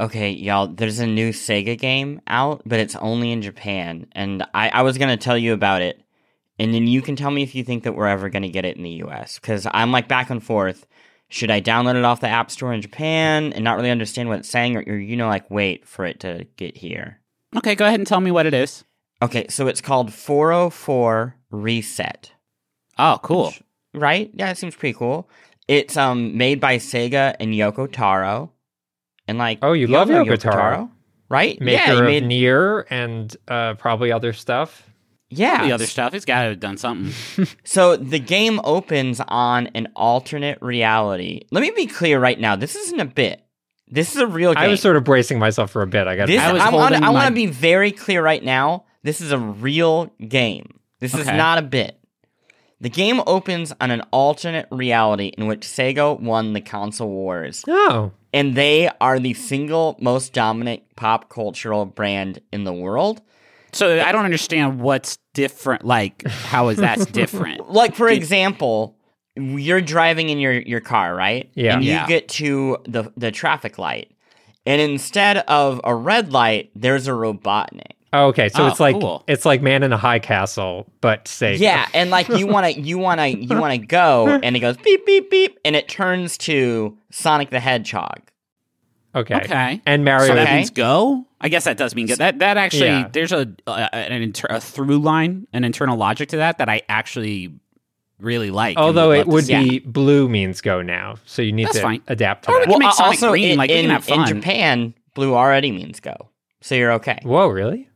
Okay, y'all, there's a new Sega game out, but it's only in Japan. And I, I was going to tell you about it. And then you can tell me if you think that we're ever going to get it in the US. Because I'm like back and forth. Should I download it off the App Store in Japan and not really understand what it's saying? Or, or you know, like wait for it to get here? Okay, go ahead and tell me what it is. Okay, so it's called 404 Reset. Oh, cool. Right? Yeah, it seems pretty cool. It's um made by Sega and Yoko Taro. And like Oh, you love know Yoko Taro. right? Maker yeah, he of made, Nier and uh, probably other stuff. yeah. The other stuff, he's got to have done something. So the game opens on an alternate reality. Let me be clear right now. This isn't a bit. This is a real game. I was sort of bracing myself for a bit. I got. This, I was I'm on- holding I want my- to be very clear right now. This is a real game. This is not a bit. The game opens on an alternate reality in which Sega won the console wars, Oh, and they are the single most dominant pop cultural brand in the world. So I don't understand what's different. Like, how is that different? Like for example, you're driving in your your car, right? Yeah. And you Yeah. get to the the traffic light, and instead of a red light, there's a Robotnik. Oh, okay. So Oh, it's like cool. it's like Man in a High Castle, but say Yeah, and like you wanna you wanna you wanna go, and it goes beep beep beep, and it turns to Sonic the Hedgehog. Okay. Okay. And Mario. So that Okay. means go. I guess that does mean go. That that actually Yeah. there's a uh, an inter- a through line, an internal logic to that that I actually really like. Although love it to would see. be blue means go now, so you need That's to fine. adapt to Or we that. can make Sonic also green, in, like, in, can have in. Japan, blue already means go, so you're okay. Whoa, really?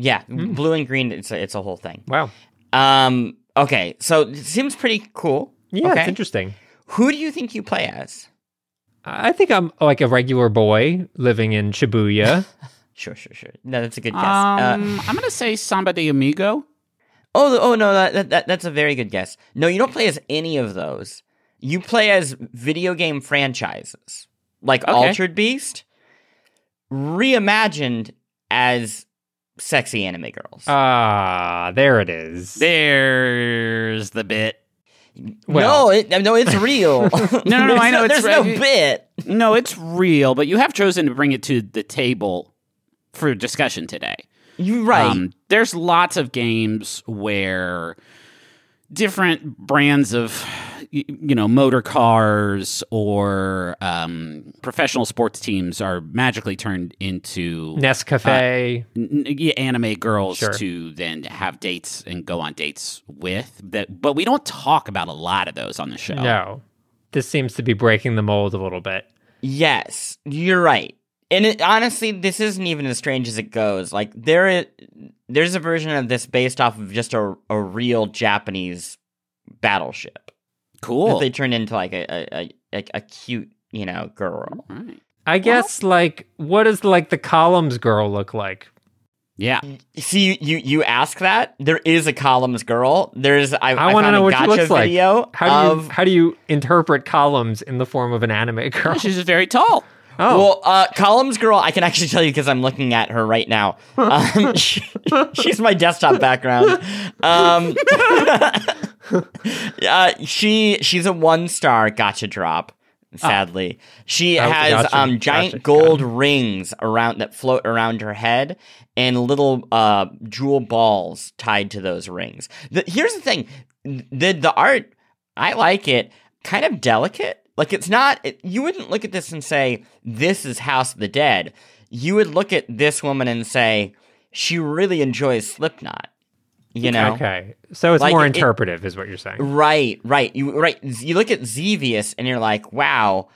Yeah, blue and green, it's a, it's a whole thing. Wow. Um, okay, so it seems pretty cool. Yeah, okay. it's interesting. Who do you think you play as? I think I'm like a regular boy living in Shibuya. Sure, sure, sure. No, that's a good guess. uh, Um, I'm gonna say Samba de Amigo. oh, oh no, that, that, that that's a very good guess. No, you don't play as any of those. You play as video game franchises, like Okay. Altered Beast, reimagined as sexy anime girls. Ah, there it is. There's the bit. well- no, it, no, it's real. no, no, no, I know it's There's no right. bit. No, it's real, but you have chosen to bring it to the table for discussion today. You're right. Um, there's lots of games where different brands of y- you know motor cars or um, professional sports teams are magically turned into Nescafe. n- n- anime girls Sure. to then have dates and go on dates with. That, but we don't talk about a lot of those on the show. no. This seems to be breaking the mold a little bit. Yes, you're right. And it, honestly, this isn't even as strange as it goes. Like there, is, there's a version of this based off of just a, a real Japanese battleship Cool. that they turned into like a a, a, a cute, you know, girl. All right. I guess like what does like the columns girl look like? Yeah. See, you, you you ask that there is a columns girl. There's I, I, I, want to know a what she looks like. video How do you of how do you interpret columns in the form of an anime girl? She's just very tall. Oh, Well, uh, columns girl, I can actually tell you because I'm looking at her right now. Um, she- she's my desktop background. Um, uh, she she's a one star gacha drop. Sadly, she Oh, has gotcha, um giant gotcha, gold rings around that float around her head and little uh jewel balls tied to those rings. The, here's the thing: the the art, I like it. Kind of delicate. Like it's not. It, you wouldn't look at this and say this is House of the Dead. You would look at this woman and say she really enjoys Slipknot. You know, okay. So it's Like, more interpretive, is what you're saying. Right, right. You right. You look at Xevious and you're like, wow,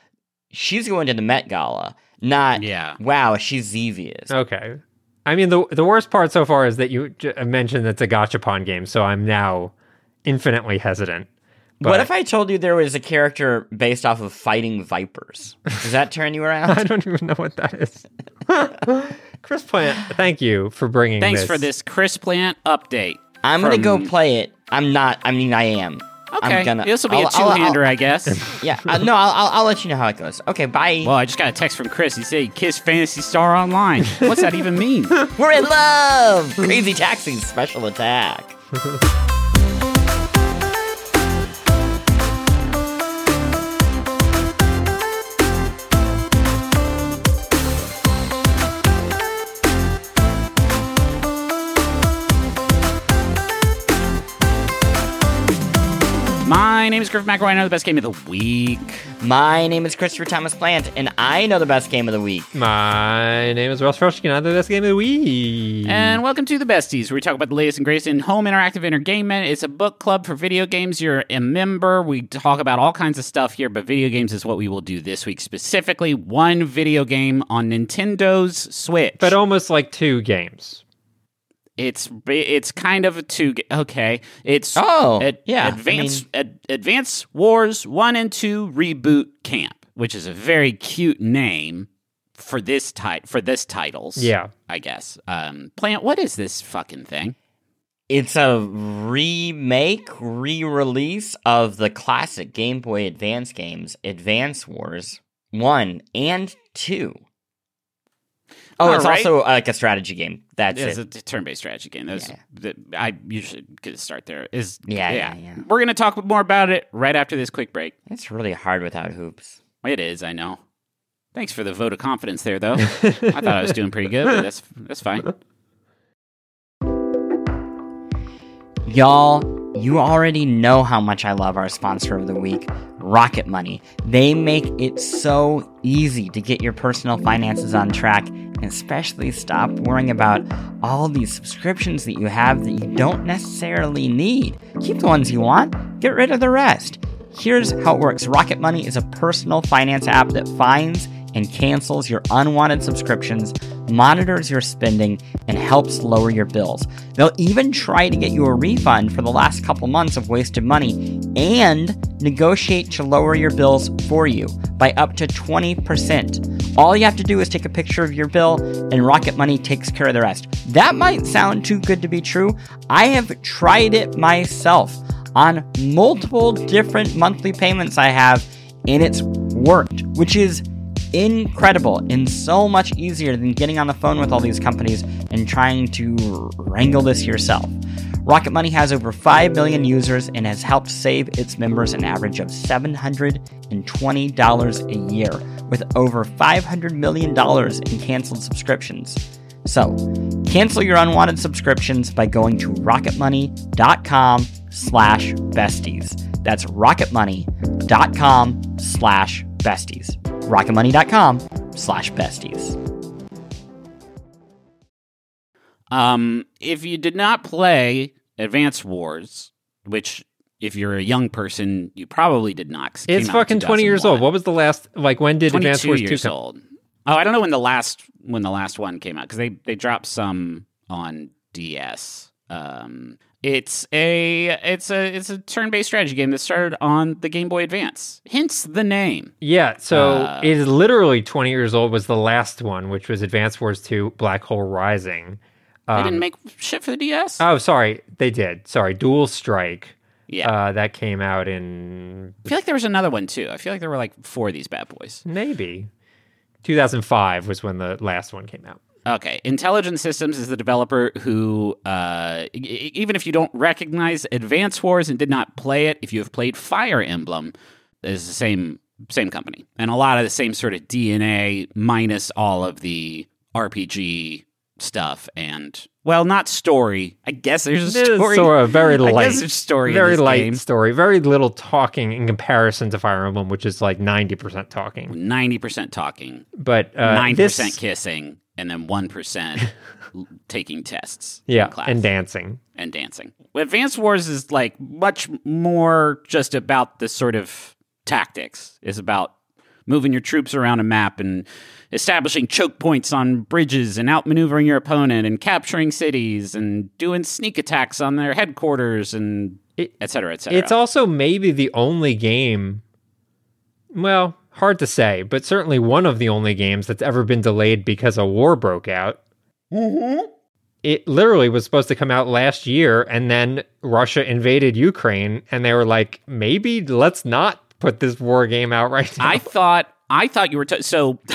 she's going to the Met Gala. Not Yeah. wow, she's Xevious. Okay. I mean, the the worst part so far is that you j- uh, mentioned it's a gachapon game, so I'm now infinitely hesitant. But... what if I told you there was a character based off of fighting vipers? Does that turn you around? I don't even know what that is. Chris Plant, thank you for bringing Thanks this. for this Chris Plant update. I'm gonna go play it. I'm not. I mean, I am. Okay, I'm gonna. this will be I'll- a I'll- I'll- two-hander, I guess. Yeah. Uh, no, I'll, I'll. I'll let you know how it goes. Okay. Bye. well, I just got a text from Chris. He said, "Kiss Phantasy Star Online." What's that even mean? We're in love. Crazy Taxi's special attack. My name is Griff McElroy. I know the best game of the week. My name is Christopher Thomas Plant, and I know the best game of the week. My name is Russ Frushtick. I know the best game of the week. And welcome to The Besties, where we talk about the latest and greatest in home interactive entertainment. It's a book club for video games. You're a member. We talk about all kinds of stuff here, but video games is what we will do this week specifically. One video game on Nintendo's Switch. but almost like two games. It's it's kind of a two. Okay, it's Oh, Ad- yeah, I Advance Ad- Advance Wars One and Two Reboot Camp, which is a very cute name for this tit- for this titles. Yeah. I guess. Um, Plant, what is this fucking thing? It's a remake, re-release of the classic Game Boy Advance games, Advance Wars 1 and 2. Oh, it's All right. also like a strategy game. That's It's it. a turn-based strategy game. That's Yeah. that I usually could start there. Is Yeah, yeah, yeah. We're gonna talk more about it right after this quick break. It's really hard without hoops. It is, I know. Thanks for the vote of confidence there, though. I thought I was doing pretty good, but that's that's fine. Y'all, you already know how much I love our sponsor of the week, Rocket Money. They make it so easy to get your personal finances on track especially stop worrying about all these subscriptions that you have that you don't necessarily need. Keep the ones you want, get rid of the rest. Here's how it works Rocket Money is a personal finance app that finds and cancels your unwanted subscriptions, monitors your spending, and helps lower your bills. They'll even try to get you a refund for the last couple months of wasted money and negotiate to lower your bills for you by up to 20%. All you have to do is take a picture of your bill, and Rocket Money takes care of the rest. That might sound too good to be true. I have tried it myself on multiple different monthly payments I have, and it's worked, which is incredible and so much easier than getting on the phone with all these companies and trying to wrangle this yourself. Rocket Money has over 5 million users and has helped save its members an average of $720 a year, with over $500 million in canceled subscriptions. So, cancel your unwanted subscriptions by going to rocketmoney.com slash besties. That's rocketmoney.com slash besties. rocketmoney.com slash besties. Um, if you did not play Advance Wars, which if you're a young person, you probably did not. it It's came out in fucking 20 years old. What was the last, like, when did Advance 22 Wars 2 come? old. Oh, I don't know when the last when the last one came out because they they dropped some on DS. Um, it's a it's a it's a turn based strategy game that started on the Game Boy Advance. Hence the name. Yeah, so Uh, it is literally 20 years old was the last one, which was Advance Wars 2 Black Hole Rising. They Um, didn't make shit for the DS. Oh, sorry, they did. Sorry, Dual Strike. yeah, Uh, that came out in I feel like there was another one too. I feel like there were like four of these bad boys. maybe 2005 was when the last one came out. Okay, Intelligent Systems is the developer who, uh, e- even if you don't recognize Advance Wars and did not play it, if you have played Fire Emblem, is the same same company and a lot of the same sort of DNA minus all of the RPG stuff and well, not story. I guess there's a is story. sort of very I light. guess there's story. very light game. story. Very little talking in comparison to Fire Emblem, which is like 90% talking. Ninety percent talking, But uh, nine this, percent kissing, and then one percent taking tests. yeah, and dancing. and dancing. Advance Wars is like much more just about the sort of tactics. It's about moving your troops around a map and establishing choke points on bridges and outmaneuvering your opponent and capturing cities and doing sneak attacks on their headquarters and It- et cetera, et cetera. It's also maybe the only game. Well, hard to say, but certainly one of the only games that's ever been delayed because a war broke out. Mm-hmm. It literally was supposed to come out last year, and then Russia invaded Ukraine, and they were like, maybe let's not put this war game out right now. I thought I thought you were t- so.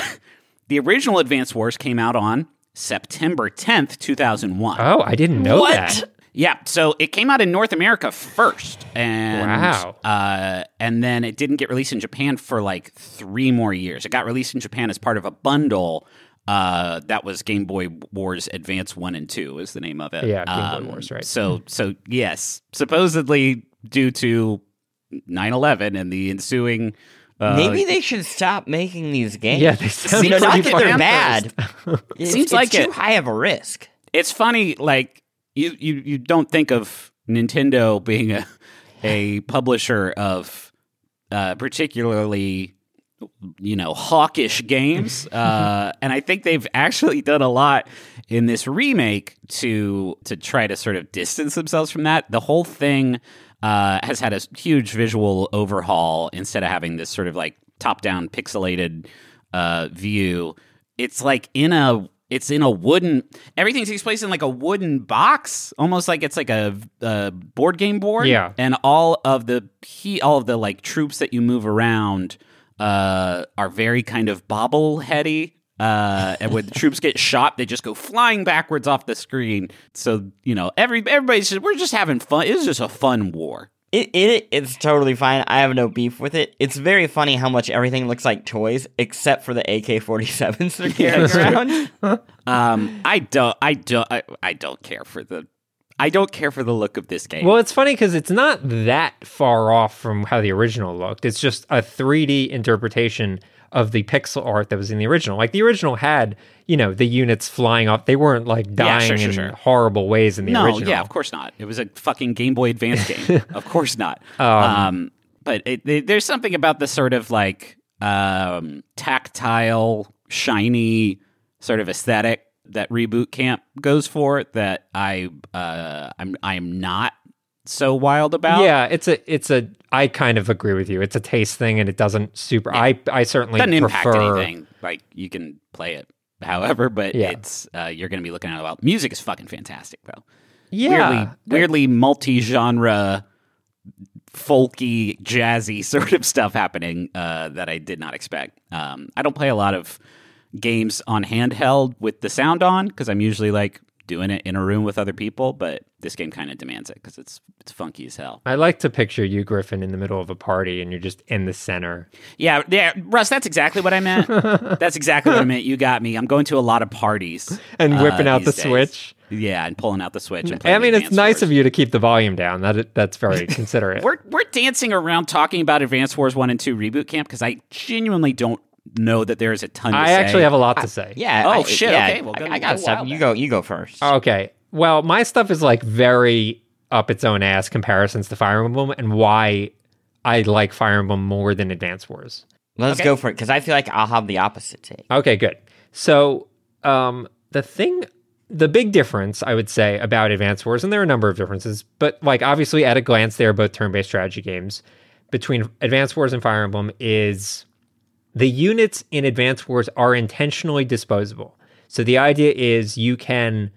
the original Advance Wars came out on September tenth, two thousand one. oh, I didn't know What? that. Yeah, so it came out in North America first, and Wow. uh, and then it didn't get released in Japan for like three more years. It got released in Japan as part of a bundle uh, that was Game Boy Wars Advance One and Two is the name of it. Yeah, Game Boy Um, Wars, right. So so yes, supposedly due to 9/11 and the ensuing. Uh, Maybe they should stop making these games. Yeah, they sound you know, not that they're fucking bad. It's, Seems it's like too it. high of a risk. it's funny like you you you don't think of Nintendo being a a publisher of uh, particularly you know hawkish games uh, and I think they've actually done a lot in this remake to to try to sort of distance themselves from that the whole thing uh, has had a huge visual overhaul instead of having this sort of like top down pixelated uh, view. It's like in a it's in a wooden everything takes place in like a wooden box almost like it's like a, a board game board. Yeah. and all of the he all of the like troops that you move around uh are very kind of bobbleheady uh and when the troops get shot they just go flying backwards off the screen so you know every everybody's just we're just having fun it was just a fun war It, it it's totally fine. I have no beef with it. It's very funny how much everything looks like toys, except for the AK forty sevens they're carrying around. um i don't i don't I, I don't care for the i don't care for the look of this game Well, it's funny because it's not that far off from how the original looked. It's just a 3D interpretation of the pixel art that was in the original. Like the original had, you know, the units flying off. They weren't like Yeah, dying sure, sure, in sure. horrible ways in the no, original. yeah, of course not. It was a fucking Game Boy Advance game. of course not. Um, but it, it- there's something about the sort of like um, tactile, shiny sort of aesthetic that Reboot Camp goes for that I uh, I'm I'm not so wild about. Yeah, it's a it's a I kind of agree with you. It's a taste thing and it doesn't super I I certainly doesn't impact prefer anything. Like you can play it however, but Yeah. it's uh, you're going to be looking at it. Well, music is fucking fantastic though. Yeah. weirdly, weirdly multi-genre, folky, jazzy sort of stuff happening uh, that I did not expect. Um, I don't play a lot of games on handheld with the sound on because I'm usually like doing it in a room with other people, but this game kind of demands it because it's it's funky as hell. I like to picture you, Griffin, in the middle of a party and you're just in the center. Yeah, yeah, Russ, that's exactly what I meant. that's exactly what I meant. You got me. I'm going to a lot of parties And uh, whipping out the days. Switch. Yeah, and pulling out the switch. And I mean, it's nice Wars. of you to keep the volume down. That that's very considerate. We're we're dancing around talking about Advance Wars One and Two reboot camp because I genuinely don't know that there is a ton. To I say. actually have a lot to say. Yeah. Oh, I- shit, Yeah, okay, well, I, go- I got go stuff. You go. You go first. Okay. Well, my stuff is like very up its own ass comparisons to Fire Emblem and why I like Fire Emblem more than Advance Wars. Let's Okay. go for it because I feel like I'll have the opposite take. Okay, good. So, um, the thing, the big difference I would say about Advance Wars, and there are a number of differences, but like obviously at a glance, they are both turn based strategy games. Between Advance Wars and Fire Emblem is the units in Advance Wars are intentionally disposable. So the idea is you can,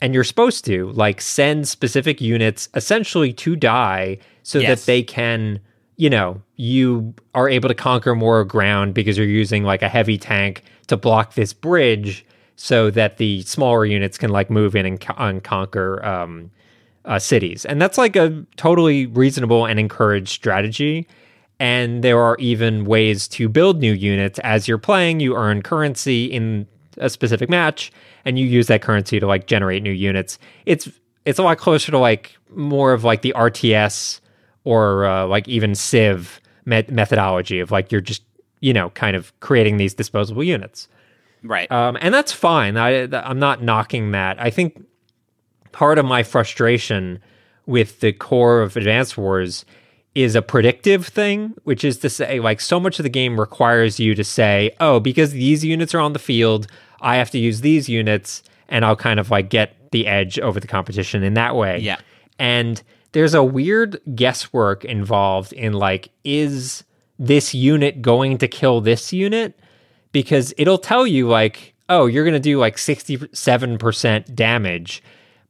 and you're supposed to, like send specific units essentially to die so Yes. that they can, you know, you are able to conquer more ground because you're using like a heavy tank to block this bridge so that the smaller units can like move in and, co- and conquer um, uh, cities. And that's like a totally reasonable and encouraged strategy. And there are even ways to build new units as you're playing. You earn currency in a specific match, and you use that currency to like generate new units. It's it's a lot closer to like more of like the RTS or uh, like even Civ met- methodology of like you're just you know kind of creating these disposable units. right. Um, and that's fine. I, I'm not knocking that. I think part of my frustration with the core of Advance Wars is a predictive thing, which is to say, like, so much of the game requires you to say, oh, because these units are on the field, I have to use these units, and I'll kind of like get the edge over the competition in that way. Yeah. And there's a weird guesswork involved in like, is this unit going to kill this unit? Because it'll tell you like, oh, you're gonna do like 67% damage,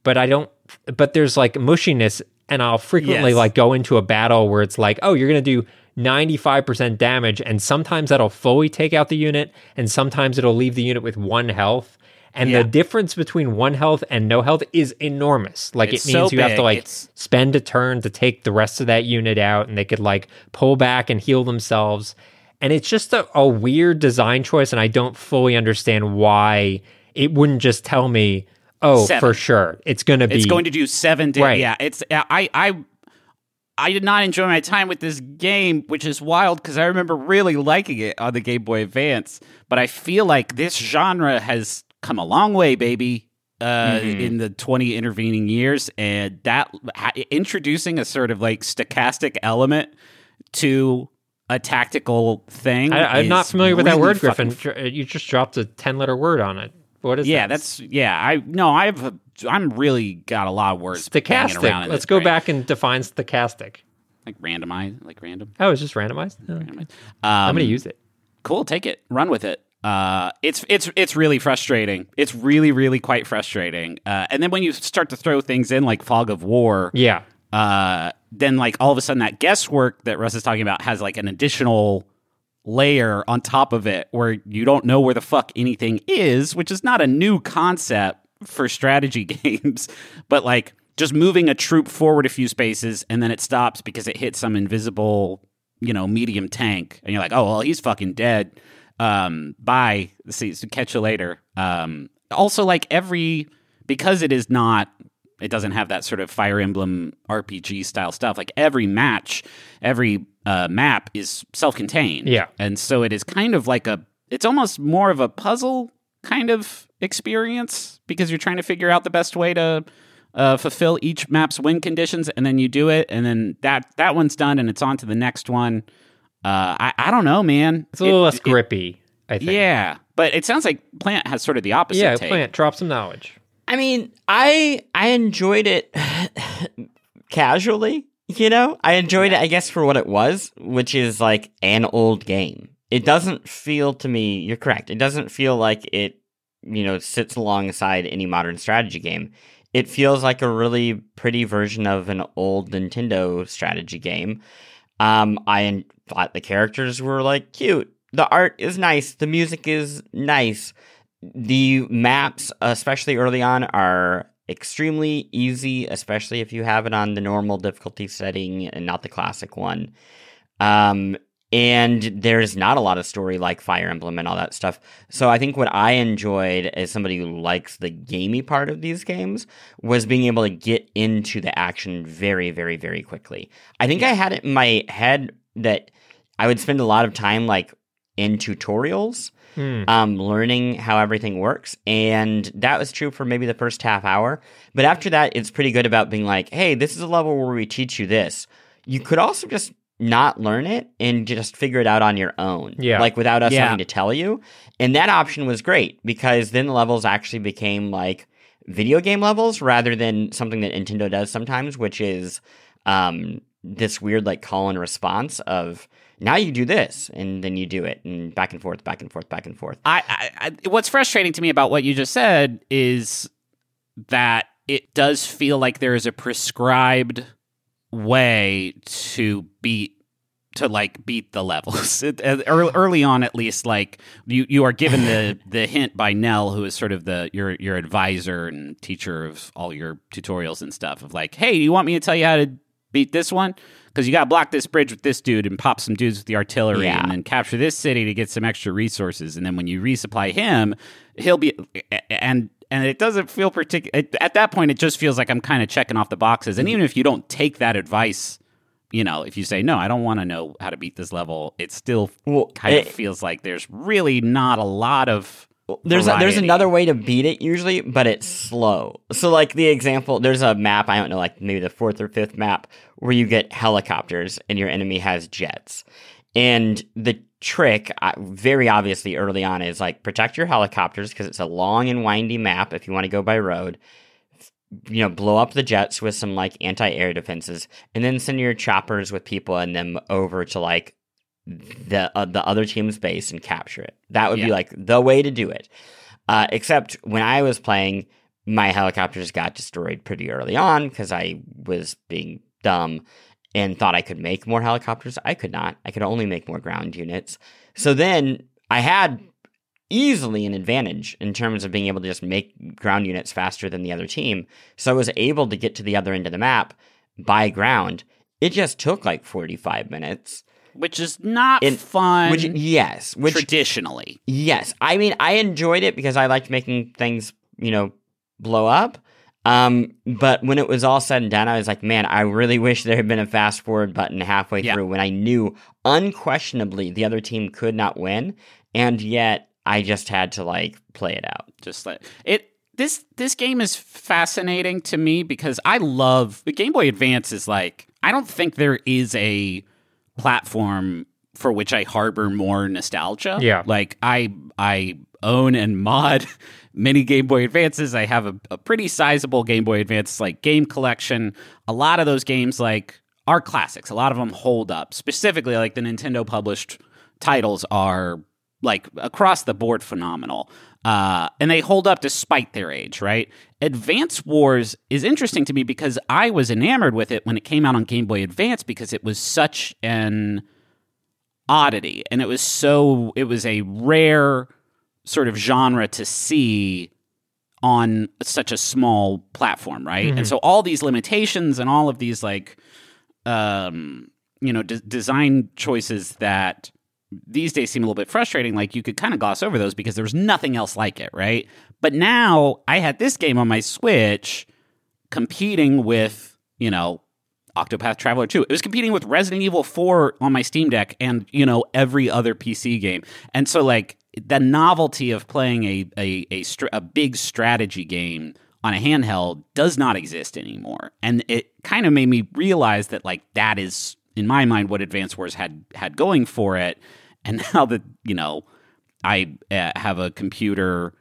but I don't but there's like mushiness and I'll frequently Yes. like go into a battle where it's like, oh, you're gonna do 95% damage, and sometimes that'll fully take out the unit, and sometimes it'll leave the unit with one health. And Yeah. the difference between one health and no health is enormous. Like It's it means so you have to like It's- spend a turn to take the rest of that unit out, and they could like pull back and heal themselves. And it's just a, a weird design choice, and I don't fully understand why it wouldn't just tell me, oh, Seven. for sure, it's going to be It's going to do seven. Da- Right. Yeah, it's I I I did not enjoy my time with this game, which is wild because I remember really liking it on the Game Boy Advance. But I feel like this genre has come a long way, baby. Uh, Mhm. in the 20 intervening years and that ha- introducing a sort of like stochastic element to a tactical thing I, I'm not familiar with that word, Griffin. Dr- You just dropped a ten letter word on it. What is yeah, that? that's yeah. I no, I've a, I'm really got a lot of words. stochastic. Let's go brain. back and define stochastic. like randomized, like random. Oh, it's just randomized. Oh, okay. Um, I'm going to use it. Cool, take it, run with it. Uh, it's it's it's really frustrating. It's really really quite frustrating. Uh, and then when you start to throw things in like fog of war, Yeah. uh, then like all of a sudden that guesswork that Russ is talking about has like an additional layer on top of it where you don't know where the fuck anything is, which is not a new concept for strategy games, but like just moving a troop forward a few spaces and then it stops because it hits some invisible, you know, medium tank and you're like, "Oh, well, he's fucking dead." Um, bye. See, catch you later. Um, also like every because it is not it doesn't have that sort of Fire Emblem RPG style stuff. Like every match, every uh, map is self contained. Yeah. And so it is kind of like a, it's almost more of a puzzle kind of experience because you're trying to figure out the best way to uh, fulfill each map's win conditions. And then you do it. And then that, that one's done and it's on to the next one. Uh, I, I don't know, man. It's a little It- less it- grippy, I think. Yeah. But it sounds like Plant has sort of the opposite Yeah, take. plant. Drop some knowledge. I mean, I I enjoyed it casually, you know? I enjoyed it I guess for what it was, which is like an old game. It doesn't feel to me, you're correct. It doesn't feel like it, you know, sits alongside any modern strategy game. It feels like a really pretty version of an old Nintendo strategy game. Um, I thought the characters were like cute. The art is nice. The music is nice. The maps, especially early on, are extremely easy, especially if you have it on the normal difficulty setting and not the classic one. Um, and there's not a lot of story like Fire Emblem and all that stuff. So I think what I enjoyed as somebody who likes the gamey part of these games was being able to get into the action very, very, very quickly. I think I had it in my head that I would spend a lot of time like in tutorials Hmm. um, learning how everything works. And that was true for maybe the first half hour. But after that, it's pretty good about being like, hey, this is a level where we teach you this. You could also just not learn it and just figure it out on your own. Yeah. Like without us Yeah. having to tell you. And that option was great because then the levels actually became like video game levels rather than something that Nintendo does sometimes, which is um, this weird like call and response of now you do this and then you do it and back and forth, back and forth, back and forth. I, I, I what's frustrating to me about what you just said is that it does feel like there is a prescribed way to beat to like beat the levels It- uh, early, early on at least like you you are given the the hint by Nell who is sort of the your your advisor and teacher of all your tutorials and stuff of like hey you want me to tell you how to beat this one because you got to block this bridge with this dude and pop some dudes with the artillery Yeah. and then capture this city to get some extra resources and then when you resupply him he'll be and and it doesn't feel particular at that point it just feels like i'm kind of checking off the boxes and even if you don't take that advice you know if you say no i don't want to know how to beat this level it still Well, kind it- of feels like there's really not a lot of there's a, there's another way to beat it usually, but it's slow. So like the example, there's a map I don't know, like maybe the fourth or fifth map where you get helicopters and your enemy has jets, and the trick, uh, very obviously early on, is like protect your helicopters because it's a long and windy map. If you want to go by road, you know, blow up the jets with some like anti-air defenses, and then send your choppers with people and them over to like the uh, the other team's base and capture it. That would Yeah. be like the way to do it. Uh, except when I was playing, my helicopters got destroyed pretty early on because I was being dumb and thought I could make more helicopters. I could not. I could only make more ground units. So then I had easily an advantage in terms of being able to just make ground units faster than the other team. So I was able to get to the other end of the map by ground. It just took like 45 minutes. Which is not In- fun Which yes, which traditionally yes. I mean, I enjoyed it because I liked making things, you know, blow up. Um, but when it was all said and done, I was like, man, I really wish there had been a fast forward button halfway Yeah. through when I knew unquestionably the other team could not win, and yet I just had to like play it out. just like it this this game is fascinating to me because I love the Game Boy Advance is like I don't think there is a platform for which I harbor more nostalgia. Yeah. Like I I own and mod many Game Boy Advances. I have a, a pretty sizable Game Boy Advance like game collection. A lot of those games like are classics. A lot of them hold up. Specifically like the Nintendo published titles are like across the board phenomenal. Uh, and they hold up despite their age, right? Advance Wars is interesting to me because I was enamored with it when it came out on Game Boy Advance because it was such an oddity. And it was so it was a rare sort of genre to see on such a small platform right? And so all these limitations and all of these like um you know de- design choices that these days seem a little bit frustrating like you could kind of gloss over those because there was nothing else like it right but now i had this game on my switch competing with you know Octopath Traveler 2. It was competing with Resident Evil 4 on my Steam Deck and, you know, every other PC game. And so, like, the novelty of playing a, a, a, str- a big strategy game on a handheld does not exist anymore. And it kind of made me realize that, like, that is, in my mind, what Advance Wars had, had going for it. And now that, you know, I uh, have a computer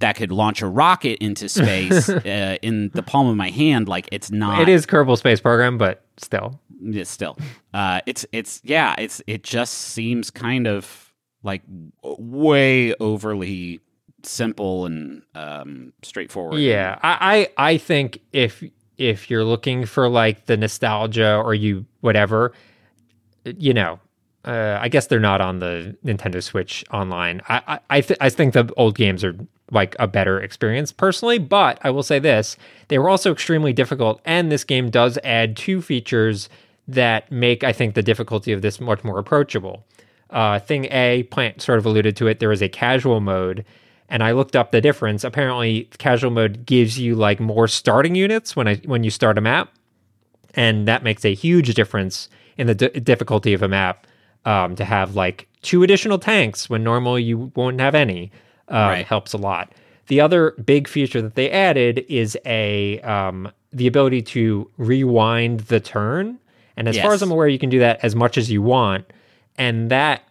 that could launch a rocket into space uh, in the palm of my hand, like, it's not It is Kerbal Space Program, but still. yeah, still uh it's it's yeah it's it just seems kind of like way overly simple and um straightforward Yeah, I, I I think if if you're looking for like the nostalgia or you whatever, you know, uh, I guess they're not on the Nintendo Switch online. I I I, th- I think the old games are like a better experience personally, but I will say this: they were also extremely difficult, and this game does add two features that make I think the difficulty of this much more approachable. Uh, thing A, Plant sort of alluded to it. There is a casual mode, and I looked up the difference. Apparently, casual mode gives you like more starting units when I when you start a map, and that makes a huge difference in the d- difficulty of a map. Um, to have like two additional tanks when normally you won't have any uh, Right. helps a lot. The other big feature that they added is a um, the ability to rewind the turn, and as far as I'm aware, you can do that as much as you want, and that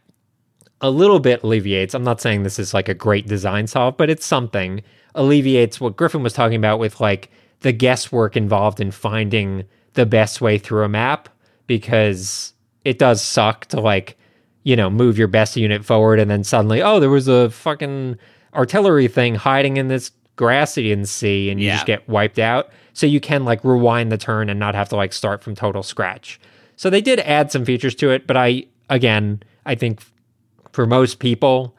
a little bit alleviates. I'm not saying this is like a great design solve, but it's something. Alleviates what Griffin was talking about with like the guesswork involved in finding the best way through a map because it does suck to like, you know, move your best unit forward and then suddenly, oh, there was a fucking artillery thing hiding in this grass you didn't see and you Yeah. just get wiped out. So you can like rewind the turn and not have to like start from total scratch. So they did add some features to it, but I again, I think for most people,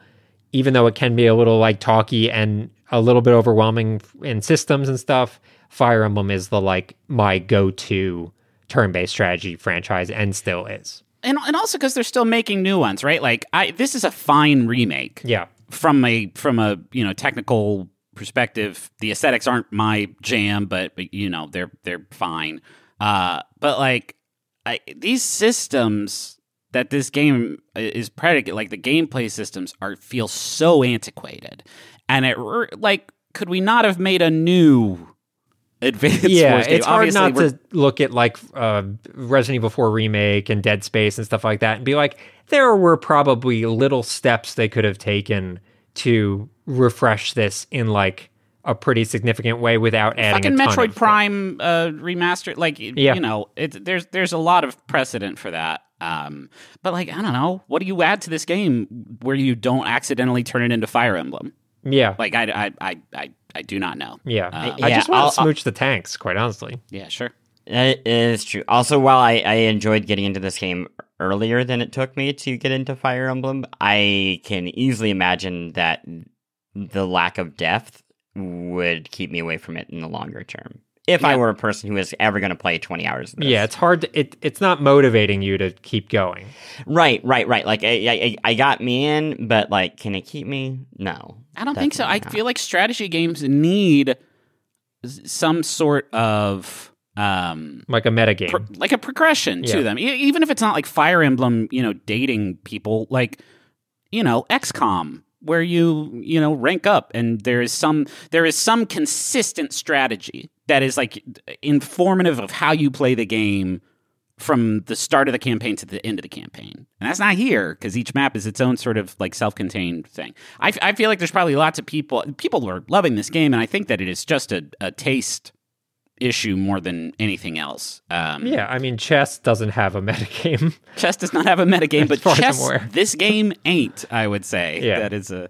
even though it can be a little like talky and a little bit overwhelming in systems and stuff, Fire Emblem is the like my go-to turn-based strategy franchise and still is. and, and also because they're still making new ones right like i this is a fine remake Yeah. from a from a you know technical perspective the aesthetics aren't my jam but, but you know they're they're fine uh but like I, these systems that this game is predicate like the gameplay systems are feel so antiquated and it like could we not have made a new advanced yeah, Wars game? it's hard not we're- to look at like uh, Resident Evil 4 remake and Dead Space and stuff like that and be like, there were probably little steps they could have taken to refresh this in like a pretty significant way without adding fucking Metroid Prime uh, remastered. Like, Yeah. you know, it, there's there's a lot of precedent for that. Um, but like, I don't know, what do you add to this game where you don't accidentally turn it into Fire Emblem? Yeah, Like, I I I I, I do not know. yeah. Uh, I yeah, just want I'll- to smooch the tanks, quite honestly. Yeah, sure. It is true. Also, while I, I enjoyed getting into this game earlier than it took me to get into Fire Emblem, I can easily imagine that the lack of depth would keep me away from it in the longer term. If I were a person who is ever going to play 20 hours of this. Yeah, it's hard. To, it it's not motivating you to keep going. Right, right, right. Like, I, I, I got me in, but, like, can it keep me? No. I don't think so. I not. feel like strategy games need some sort of um, like a metagame. pro- like a progression Yeah. to them, E- even if it's not like Fire Emblem, you know, dating people, like you know, XCOM, where you you know rank up, and there is some there is some consistent strategy that is like informative of how you play the game from the start of the campaign to the end of the campaign. And that's not here because each map is its own sort of like self-contained thing. I, I feel like there's probably lots of people people are loving this game, and I think that it is just a, a taste issue more than anything else. Um, yeah, I mean, chess doesn't have a metagame. chess does not have a metagame, but far as I'm chess this game ain't. I would say Yeah. that is a.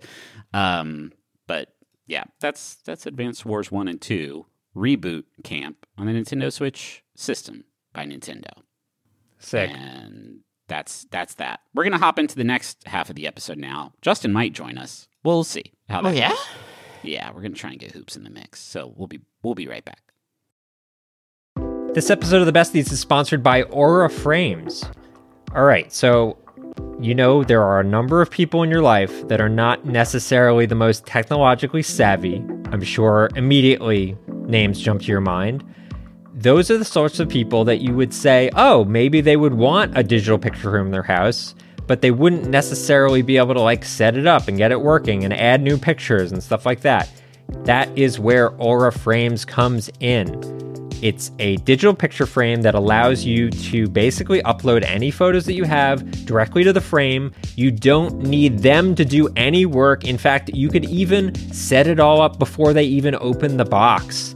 Um, but yeah, that's that's Advance Wars one and two reboot camp on the Nintendo Switch system by Nintendo. Sick. And that's that's that. We're gonna hop into the next half of the episode now. Justin might join us. We'll see. How Oh yeah. goes. yeah. We're gonna try and get hoops in the mix. So we'll be we'll be right back. This episode of The Besties is sponsored by Aura Frames. All right, so you know there are a number of people in your life that are not necessarily the most technologically savvy. I'm sure immediately names jump to your mind. Those are the sorts of people that you would say, oh, maybe they would want a digital picture room in their house, but they wouldn't necessarily be able to like set it up and get it working and add new pictures and stuff like that. That is where Aura Frames comes in. It's a digital picture frame that allows you to basically upload any photos that you have directly to the frame. You don't need them to do any work. In fact, you could even set it all up before they even open the box.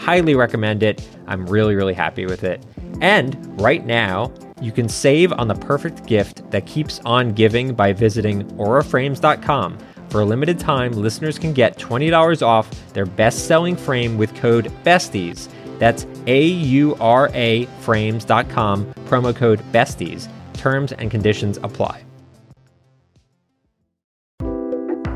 highly recommend it. I'm really, really happy with it. And right now, you can save on the perfect gift that keeps on giving by visiting auraframes.com. For a limited time, listeners can get $20 off their best selling frame with code BESTIES. That's A U R A frames.com, promo code BESTIES. Terms and conditions apply.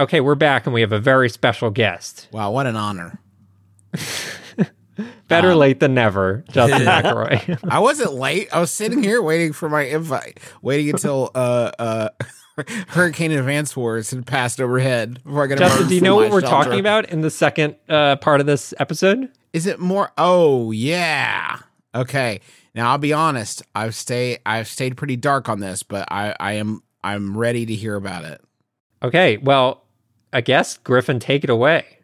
Okay, we're back and we have a very special guest. Wow, what an honor. Better Um, late than never, Justin McElroy. I wasn't late. I was sitting here waiting for my invite, waiting until uh uh Hurricane Advance Wars had passed overhead before I got Justin, do you know what we're talking about in the second uh, part of this episode? Is it more? Oh yeah. Okay. Now I'll be honest. I've stay I've stayed pretty dark on this, but I I am I'm ready to hear about it. Okay, well, I guess Griffin, take it away.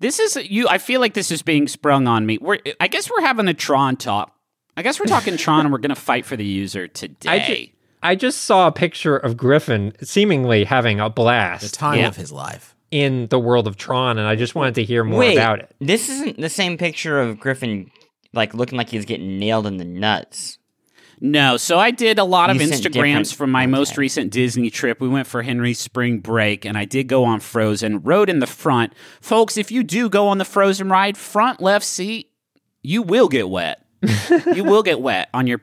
This is you. I feel like this is being sprung on me. We're. I guess we're having a Tron talk. I guess we're talking Tron, and we're going to fight for the user today. I ju- I just saw a picture of Griffin seemingly having a blast. The blast time Yeah. of his life. in the world of Tron, and I just wanted to hear more Wait, about it. this isn't the same picture of Griffin, like looking like he's getting nailed in the nuts. No, so I did a lot of You sent Instagrams from my most recent Disney trip. We went for Henry's spring break, and I did go on Frozen. Rode in the front, folks. If you do go on the Frozen ride, front left seat, you will get wet. you will get wet on your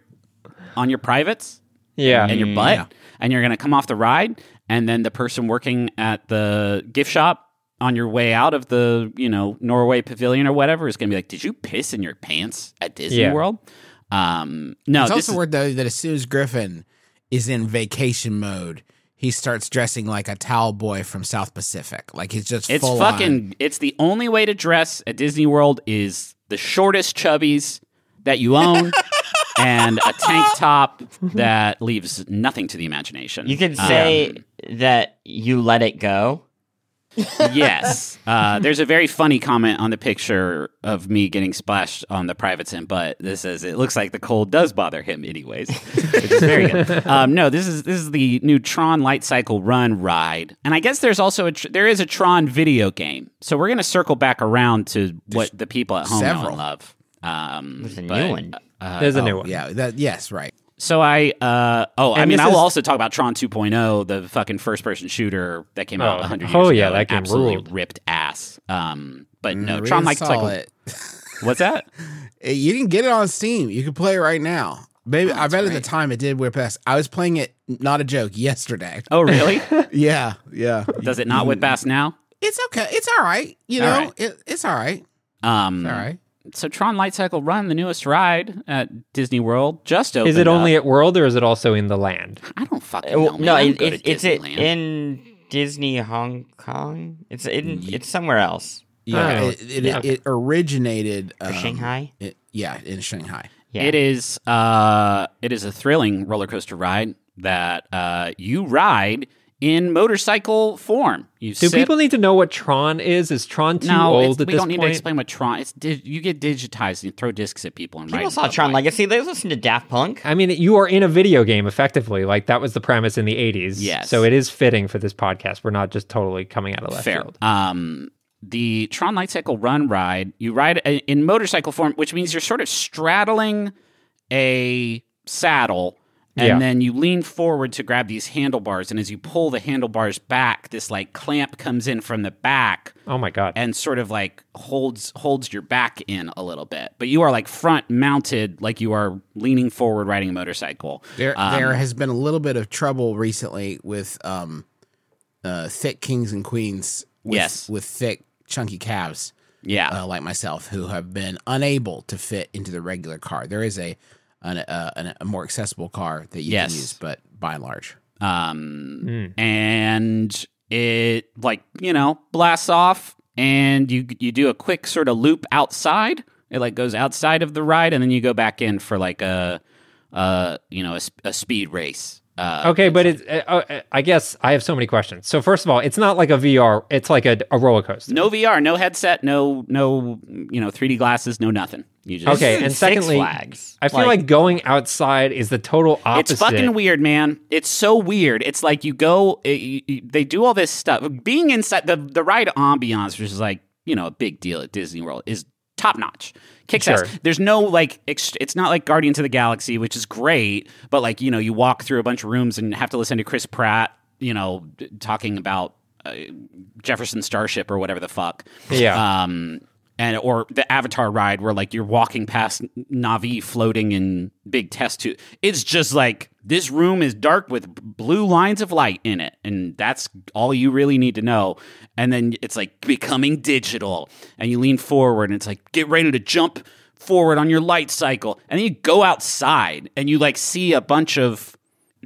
on your privates Yeah. and your butt, and you're gonna come off the ride, and then the person working at the gift shop on your way out of the you know Norway Pavilion or whatever is gonna be like, "Did you piss in your pants at Disney Yeah. World?" Um, no, It's also is, weird though that as soon as Griffin is in vacation mode, he starts dressing like a towel boy from South Pacific. Like he's just It's full fucking. on. It's the only way to dress at Disney World is the shortest chubbies that you own, and a tank top that leaves nothing to the imagination. You can say Um, that you let it go. Yes. Uh, there's a very funny comment on the picture of me getting splashed on the privates and butt. This says it looks like the cold does bother him, anyways, which is very good. Um, no, this is this is the new Tron Light Cycle Run ride, and I guess there's also a tr- there is a Tron video game. So we're gonna circle back around to what the people at home know several. and love. Um, There's a but, new one. uh, There's a new one. yeah, that yes, right. So I, uh, oh, I mean, I will is- also talk about Tron 2.0, the fucking first-person shooter that came out Oh. 100 years Oh, ago. yeah, that and game absolutely ruled. ripped ass. Um, but no, Mm, Tron like, reinstall Cycle. it. What's that? You can get it on Steam. You can play it right now. Maybe Oh, I bet at the time it did whip ass. I was playing it, not a joke, yesterday. Oh, really? Yeah, yeah. Does it not whip ass now? It's okay. It's all right. You All know, right. It, it's all right. Um, It's all right. So Tron Light Cycle Run, the newest ride at Disney World, just opened. Is it only up. at World or is it also in the land? I don't fucking know. well, man. no, I don't it, go it, to it's it in Disney Hong Kong. It's in, it's somewhere else. Yeah, Oh, it, it, yeah. it originated um, Shanghai. it- yeah, in Shanghai. Yeah. It is. Uh, it is a thrilling roller coaster ride that uh, you ride in motorcycle form. You Do sit, people need to know what Tron is? Is Tron too no, old at we don't need to explain what Tron. It's di- you get digitized and you throw discs at people and People saw Tron like- Legacy. They listen to Daft Punk. I mean, you are in a video game effectively. Like that was the premise in the 80s. Yes. So it is fitting for this podcast. We're not just totally coming out of left Fair. field. Um, the Tron Light Cycle Run ride, you ride in motorcycle form, which means you're sort of straddling a saddle. And Yeah. then you lean forward to grab these handlebars, and as you pull the handlebars back, this like clamp comes in from the back Oh my god. and sort of like holds holds your back in a little bit. But you are like front mounted, like you are leaning forward riding a motorcycle. There, Um, there has been a little bit of trouble recently with um, uh, thick kings and queens. With, Yes. with thick, chunky calves, Yeah, uh, like myself, who have been unable to fit into the regular car. There is a an, uh, an, a more accessible car that you Yes. can use, but by and large, um, Mm. and it like you know blasts off, and you you do a quick sort of loop outside. It like goes outside of the ride, and then you go back in for like a, uh, you know, a speed race. Uh, Okay, but it's, uh, uh, I guess I have so many questions. So first of all, it's not like a VR. It's like a, a roller coaster. no VR, no headset, no no you know 3D glasses, no nothing. You just Okay, and secondly, Flags. I feel like, going outside is the total opposite. It's fucking weird, man. It's so weird. It's like you go, it, you- you- they do all this stuff. Being inside the the ride ambiance, which is like you know a big deal at Disney World, is top notch. Kicks Sure. ass. There's no like, ex- it's not like Guardians of the Galaxy, which is great, but like you know, you walk through a bunch of rooms and have to listen to Chris Pratt, you know, talking about uh, Jefferson Starship or whatever the fuck. Yeah. Um, and or the Avatar ride where like you're walking past Navi floating in big test tube. It's just like this room is dark with blue lines of light in it, and that's all you really need to know. And then it's like becoming digital, and you lean forward, and it's like get ready to jump forward on your light cycle, and then you go outside, and you like see a bunch of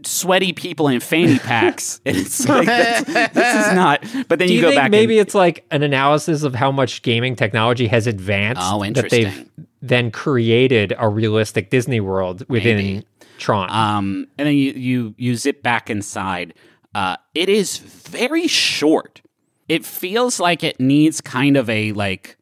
sweaty people in fanny packs, and it's like this, this is not. But then Do you, you, go back. maybe and, it's like an analysis of how much gaming technology has advanced Oh, that they've interesting. then created a realistic Disney World within Maybe. Tron? Um, and then you you you zip back inside. Uh, it is very short. It feels like it needs kind of a like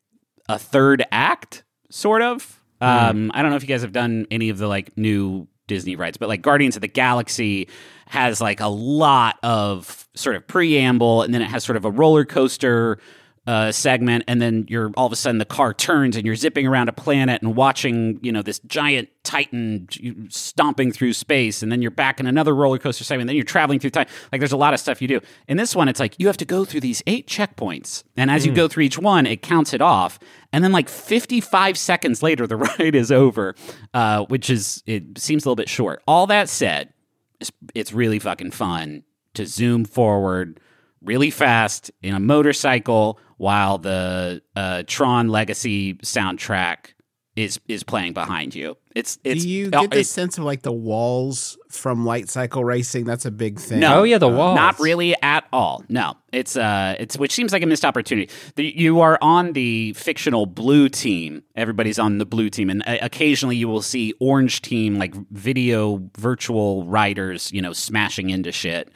a third act, sort of. Um, I don't know if you guys have done any of the like new Disney rides, but like Guardians of the Galaxy has like a lot of sort of preamble, and then it has sort of a roller coaster uh, segment, and then you're all of a sudden the car turns and you're zipping around a planet and watching you know this giant Titan stomping through space, and then you're back in another roller coaster segment, and then you're traveling through time. Like there's a lot of stuff you do. In this one, it's like you have to go through these eight checkpoints, and as you go through each one, it counts it off, and then like 55 seconds later, the ride is over, uh, which is it seems a little bit short. All that said, it's, it's really fucking fun to zoom forward really fast in a motorcycle while the uh, Tron Legacy soundtrack is is playing behind you. It's it's Do you uh, get the sense of like the walls from light cycle racing? That's a big thing. No. Oh yeah, the walls. Not really at all. No, it's uh, it's which seems like a missed opportunity. The, you are on the fictional blue team. Everybody's on the blue team, and uh, occasionally you will see orange team like video virtual riders, you know, smashing into shit.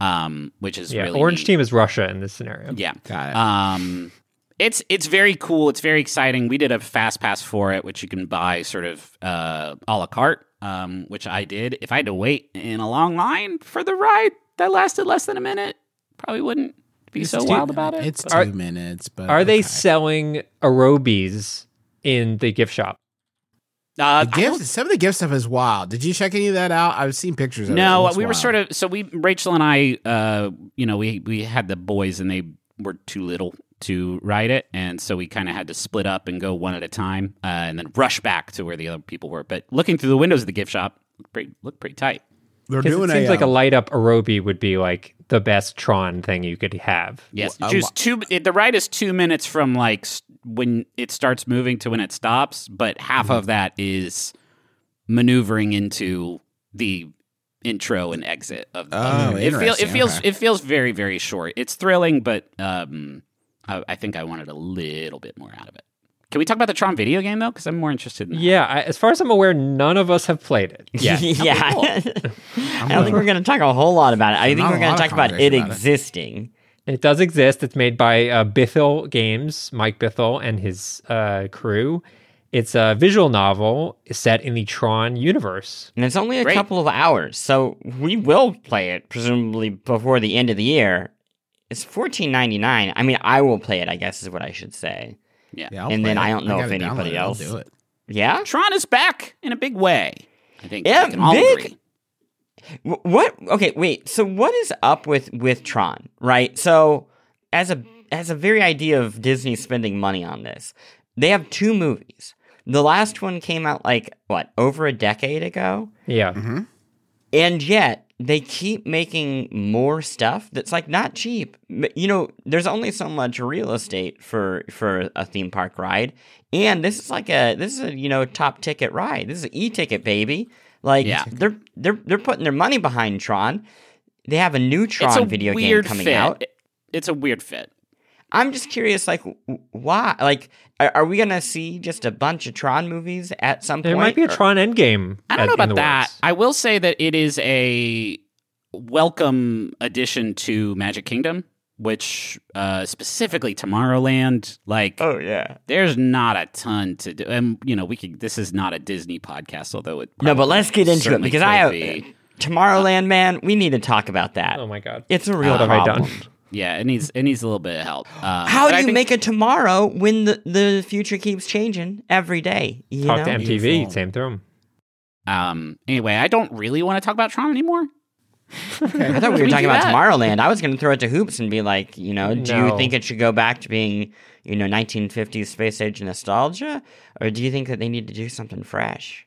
Um, which is Yeah, really orange neat. team is Russia in this scenario. Yeah, Got it. Um, it's it's very cool. It's very exciting. We did a fast pass for it, which you can buy sort of uh, a la carte, um, which I did. If I had to wait in a long line for the ride that lasted less than a minute, probably wouldn't be so It's wild about it. It's but- two Are- minutes, but Are they selling aerobies in the gift shop? Uh, The I gift, some of the gift stuff is wild. Did you check any of that out? I've seen pictures of. No, It looks we were sort of so we Rachel and I, uh, you know, we we had the boys and they were too little to ride it, and so we kind of had to split up and go one at a time, uh, and then rush back to where the other people were. But looking through the windows of the gift shop, looked pretty looked pretty tight. They're doing it seems like a um, light up aerobie would be like the best Tron thing you could have. Yes, Well, a choose lo- two. It, the ride is two minutes from like s- when it starts moving to when it stops, but half Mm-hmm. of that is maneuvering into the intro and exit of the Oh, game. It, feel, it feels okay. it feels very very short. It's thrilling, but um, I, I think I wanted a little bit more out of it. Can we talk about the Tron video game though? Because I'm more interested in that. Yeah, I, as far as I'm aware, none of us have played it. Yeah. yeah. cool. I don't think we're going to talk a whole lot about it. I think we're going to talk about it conversation about it. existing. It does exist. It's made by uh, Bithell Games, Mike Bithell and his uh, crew. It's a visual novel set in the Tron universe. And it's only a Great. couple of hours, so we will play it presumably before the end of the year. It's fourteen ninety nine. I mean, I will play it. I guess is what I should say. Yeah. Yeah, And then it. I don't know got if it anybody. I'll else- do it. Yeah. Tron is back in a big way. I think Yeah, we can all big. Agree. Wh- What? Okay, wait. So what is up with with Tron? Right. So as a as a very idea of Disney spending money on this, they have two movies. The last one came out like what over a decade ago, Yeah. Mm-hmm. and yet they keep making more stuff that's like not cheap. M- You know, there's only so much real estate for for a theme park ride, and this is like a this is a you know top ticket ride. This is an e-ticket baby. Like Yeah. they're they're they're putting their money behind Tron. They have a new It's Tron a video game coming fit. out. It's a weird fit. I'm just curious, like why? Like, are, are we gonna see just a bunch of Tron movies at some There point? There might be a Or- Tron Endgame. I don't at- know about that. works. I will say that it is a welcome addition to Magic Kingdom, which uh, specifically Tomorrowland. Like, Oh yeah. there's not a ton to do, and you know, we could. This is not a Disney podcast, although it. No, but let's get into it because I have be. Tomorrowland, man. We need to talk about that. Oh my god. It's a real What have I problem. done? Yeah, it needs it needs a little bit of help. Um, How do you think- make a tomorrow when the, the future keeps changing every day? You Talk know? to MTV, Beautiful. same through 'em. Um. Anyway, I don't really want to talk about Tron anymore. I thought we were we talking about that? Tomorrowland. I was going to throw it to Hoops and be like, you know, do you think it should go back to being, you know, 1950s space age nostalgia, or do you think that they need to do something fresh?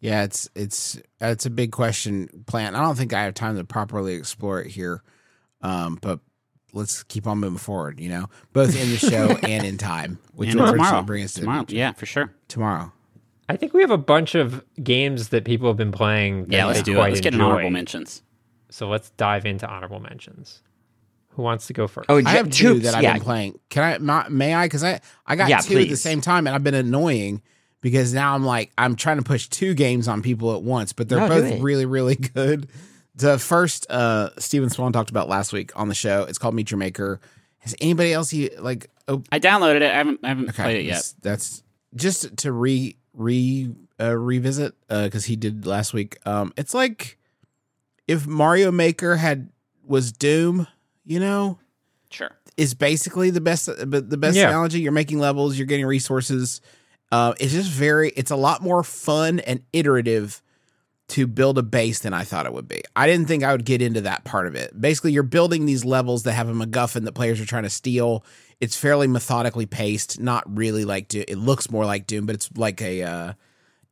Yeah, it's it's it's a big question, Plante. I don't think I have time to properly explore it here, um, but let's keep on moving forward. You know, both in the show and in time, which And will tomorrow, bring us to tomorrow, tomorrow. yeah, for sure. tomorrow. I think we have a bunch of games that people have been playing. That Yeah, let's they do it. Let's get an honorable mentions. So let's dive into honorable mentions. Who wants to go first? Oh, I have two Hoops, that I've yeah. been playing. Can I? ma- May I? Because I I got Yeah, two at the same time, and I've been annoying because now I'm like I'm trying to push two games on people at once, but they're No, both really really good. The first, uh, Steven Swan talked about last week on the show. It's called Meet Your Maker. Has anybody else you like? Oh, I downloaded it. I haven't, I haven't okay, played it yet. that's, that's just to re re uh, revisit because he did last week. Um, it's like if Mario Maker had was Doom, you know. Sure. is basically the best but the best Yeah. analogy. You're making levels, you're getting resources. Uh, it's just very it's a lot more fun and iterative to build a base than I thought it would be. I didn't think I would get into that part of it. Basically, you're building these levels that have a MacGuffin that players are trying to steal. It's fairly methodically paced, not really like Doom. It looks more like Doom, but it's like a uh,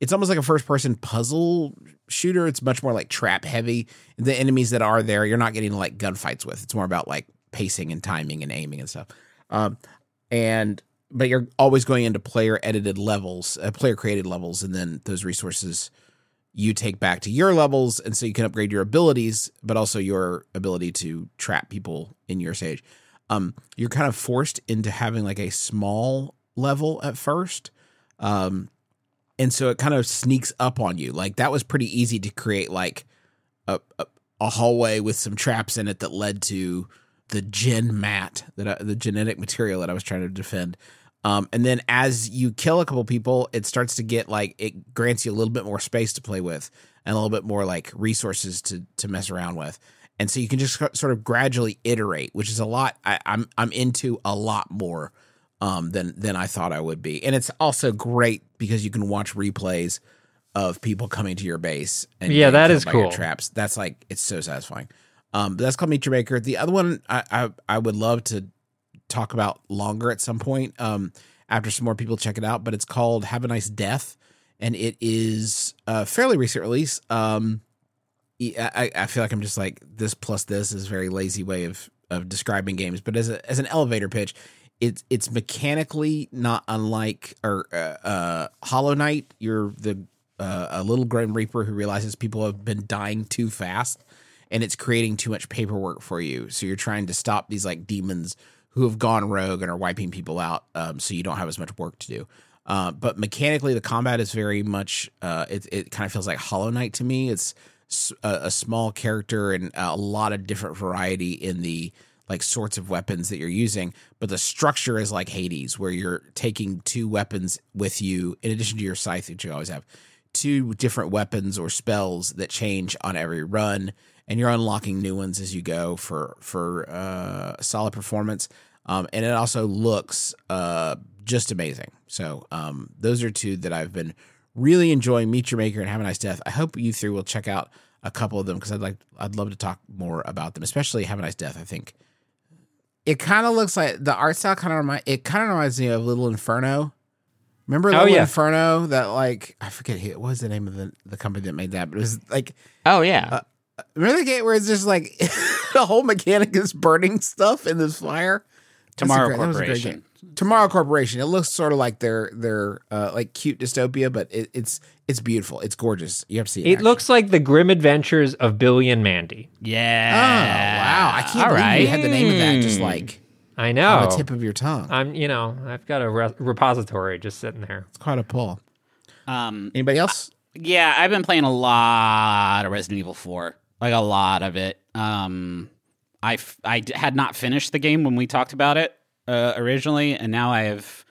it's almost like a first person puzzle shooter. It's much more like trap heavy. The enemies that are there, you're not getting like gunfights with. It's more about like pacing and timing and aiming and stuff. Um, and but you're always going into player edited levels, uh, player created levels, and then those resources you take back to your levels, and so you can upgrade your abilities, but also your ability to trap people in your stage. Um, you're kind of forced into having like a small level at first. Um, and so it kind of sneaks up on you. Like that was pretty easy to create like a, a, a hallway with some traps in it that led to the gen mat that I, the genetic material that I was trying to defend. Um, and then as you kill a couple people, it starts to get like it grants you a little bit more space to play with and a little bit more like resources to to mess around with. And so you can just sort of gradually iterate, which is a lot. I, I'm I'm into a lot more um, than than I thought I would be. And it's also great because you can watch replays of people coming to your base. And Yeah, that is cool. Traps. That's like it's so satisfying. Um, but that's called Meet Your Maker. The other one I, I I would love to talk about longer at some point um, after some more people check it out. But it's called Have a Nice Death, and it is a fairly recent release. Um, I, I feel like I'm just like this plus this is a very lazy way of of describing games. But as a, as an elevator pitch, it's it's mechanically not unlike or uh, uh, Hollow Knight. You're the uh, a little Grim Reaper who realizes people have been dying too fast, and it's creating too much paperwork for you. So you're trying to stop these like demons who have gone rogue and are wiping people out. Um, so you don't have as much work to do. Uh, but mechanically, the combat is very much. Uh, it it kind of feels like Hollow Knight to me. It's a small character and a lot of different variety in the like sorts of weapons that you're using, but the structure is like Hades, where you're taking two weapons with you in addition to your scythe that you always have, two different weapons or spells that change on every run, and you're unlocking new ones as you go for for uh, solid performance. Um, and it also looks uh, just amazing. So um, those are two that I've been really enjoying. Meet Your Maker and Have a Nice Death. I hope you three will check out a couple of them because I'd like I'd love to talk more about them, especially Have a Nice Death. I think it kind of looks like the art style kind of remind it kind of reminds me of Little Inferno. Remember Oh, Little yeah. Inferno? That like I forget who, what was the name of the, the company that made that, but it was like Oh yeah. Uh, remember the game where it's just like the whole mechanic is burning stuff in this fire. Tomorrow great- that was a great Corporation. Game. Tomorrow Corporation. It looks sort of like their their uh, like cute dystopia, but it, it's it's beautiful. It's gorgeous. You have to see it. It actually. looks like the grim adventures of Billy and Mandy. Oh Yeah. wow! I can't All believe right. you had the name of that just like I on know. the tip of your tongue. I'm, you know, I've got a re- repository just sitting there. It's quite a pull. Um, Anybody else? yeah, I've been playing a lot of Resident Evil 4, like a lot of it. Um, I f- I d- had not finished the game when we talked about it uh, originally, and now I have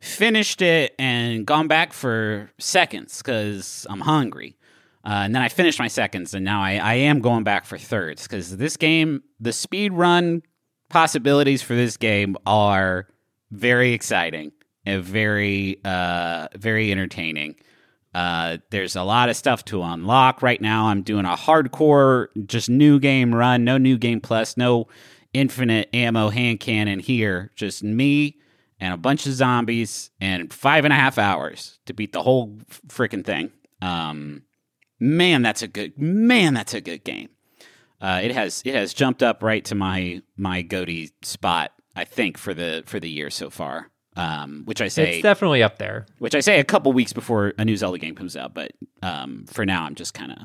finished it and gone back for seconds because I'm hungry. Uh, and then I finished my seconds, and now I, I am going back for thirds because this game, the speed run possibilities for this game are very exciting and very uh, very entertaining. Uh, there's a lot of stuff to unlock right now. I'm doing a hardcore, just new game run, no new game plus, no infinite ammo hand cannon here. Just me and a bunch of zombies and five and a half hours to beat the whole freaking thing. Um, man, that's a good man. That's a good game. Uh, it has it has jumped up right to my my goatee spot. I think for the for the year so far. Um, which I say It's definitely up there. which I say a couple weeks before a new Zelda game comes out. But um, for now, I'm just kind of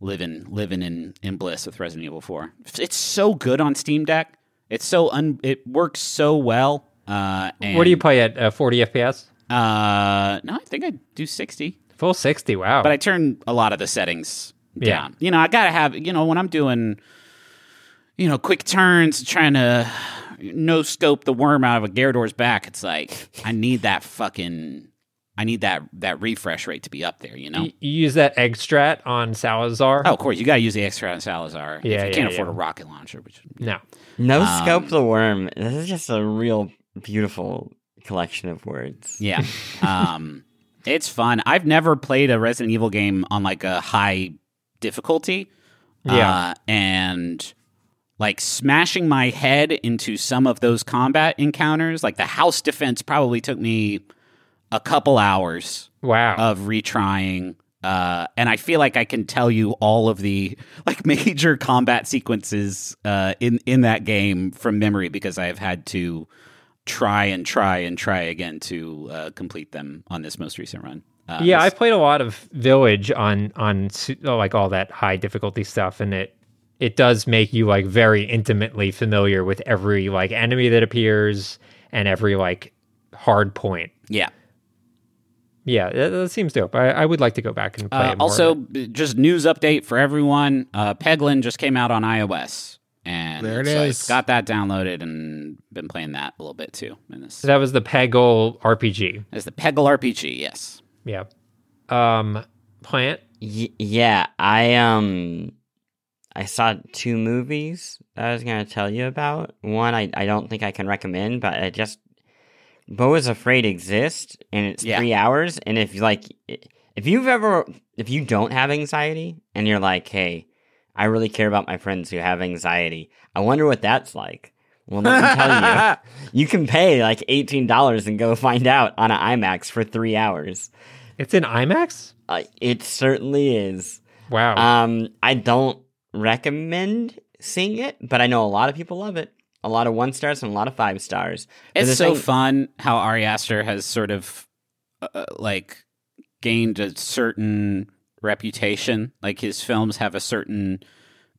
living living in in bliss with Resident Evil 4. It's so good on Steam Deck. It's so un. It works so well. Uh, and, What do you play at uh, 40 FPS? Uh, no, I think I do 60 Full 60. Wow. but I turn a lot of the settings Yeah. down. You know, I gotta have you know when I'm doing, you know, quick turns, trying to no scope the worm out of a Ganado's back. It's like I need that fucking I need that that refresh rate to be up there. You know. You, you use that egg strat on Salazar? Oh, of course, you got to use the extra on Salazar. Yeah, if you can't yeah, afford a rocket launcher, which no. No Um, scope the worm. This is just a real beautiful collection of words. yeah, um, it's fun. I've never played a Resident Evil game on like a high difficulty. Yeah. uh, and like smashing my head into some of those combat encounters, like the house defense, probably took me a couple hours Wow. of retrying. Uh, and I feel like I can tell you all of the like major combat sequences uh, in in that game from memory because I have had to try and try and try again to uh, complete them on this most recent run. Uh, yeah, I played a lot of Village on on like all that high difficulty stuff, and it it does make you like very intimately familiar with every like enemy that appears and every like hard point. yeah. Yeah, that, that seems dope. I, I would like to go back and play Uh, it more. also, b- just news update for everyone. Uh, Peglin just came out on iOS, and There it so is. Got that downloaded and been playing that a little bit too. And this so that was the Peggle RPG. is the Peggle RPG. Yes. Yeah. Um, Plante. Y- yeah, I um I saw two movies that I was gonna tell you about. One I, I don't think I can recommend, but I just Beau is Afraid exists and it's Yeah. three hours. And if you like if you've ever if you don't have anxiety and you're like, hey, I really care about my friends who have anxiety, I wonder what that's like. Well, let me tell you, you can pay like eighteen dollars and go find out on an IMAX for three hours. It's in IMAX. Uh, it certainly is. Wow. Um, I don't recommend seeing it, but I know a lot of people love it. A lot of one stars and a lot of five stars. But It's so thing- fun how Ari Aster has sort of uh, like gained a certain reputation. Like his films have a certain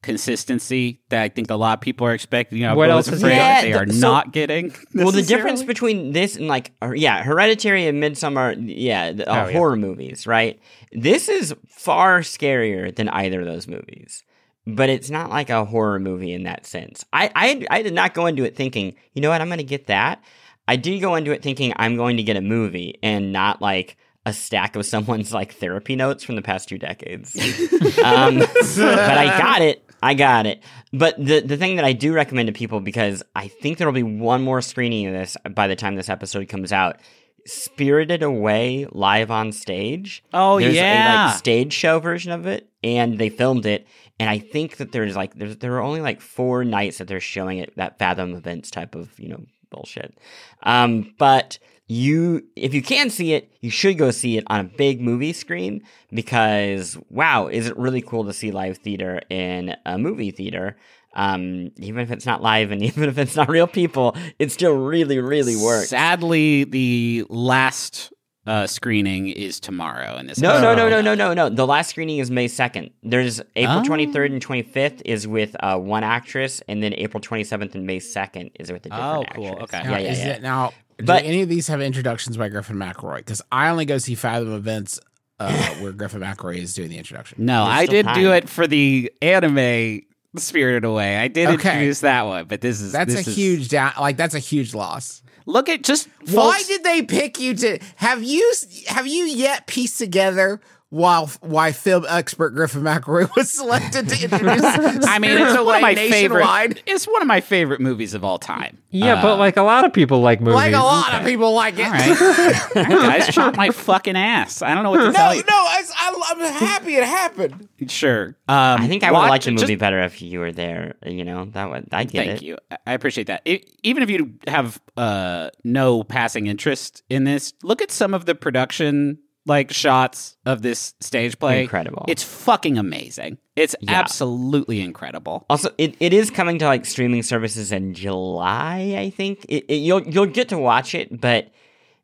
consistency that I think a lot of people are expecting. You know, What Beau else is is afraid there? they Yeah, are th- so- not getting. Well, the difference between this and like, or- yeah, Hereditary and Midsommar, yeah, the, uh, Oh, yeah. horror movies, right? This is far scarier than either of those movies. But it's not like a horror movie in that sense. I, I, I did not go into it thinking, you know what, I'm going to get that. I did go into it thinking I'm going to get a movie and not like a stack of someone's like therapy notes from the past two decades. um, but I got it. I got it. But the the thing that I do recommend to people because I think there will be one more screening of this by the time this episode comes out. Spirited Away live on stage. Oh, yeah. there's a yeah. like stage show version of it, and they filmed it. And I think that there's like there's there are only like four nights that they're showing it that Fathom events type of you know bullshit. Um, but you if you can see it, you should go see it on a big movie screen because wow, is it really cool to see live theater in a movie theater? Um, even if it's not live and even if it's not real people, it still really, really works. Sadly, the last uh, screening is tomorrow, and this. No, no, no, no, no, no, no. The last screening is May 2nd. There's April Oh. 23rd and 25th is with uh, one actress, and then April 27th and May 2nd is with a different Oh, cool. actress. Okay. Now, Yeah, yeah, is yeah. it now? But- do any of these have introductions by Griffin McElroy? Because I only go see Fathom events uh, where Griffin McElroy is doing the introduction. No, There's I did time. do it for the anime Spirited Away. I did Okay. introduce that one, but this is That's this a is- huge down. Like that's a huge loss. Look at just Why did they pick you to? Have you have you yet pieced together while why film expert Griffin McElroy was selected to introduce? I mean, it's one of my nationwide? favorite. It's one of my favorite movies of all time. yeah, Uh, but like a lot of people like movies. Like a lot of people like it. all right, All right, guys, chop my fucking ass. I don't know what to tell No, you. no, I, I, I'm happy it happened. Sure. Um, I think I would watch- like the movie just- better if you were there. You know, that would I get Thank it. you. I- I appreciate that. I even if you have uh, no passing interest in this, look at some of the production like shots of this stage play. Incredible. It's fucking amazing. It's Yeah. absolutely incredible. Also, it, it is coming to like streaming services in July. I think it, it, you'll you'll get to watch it, but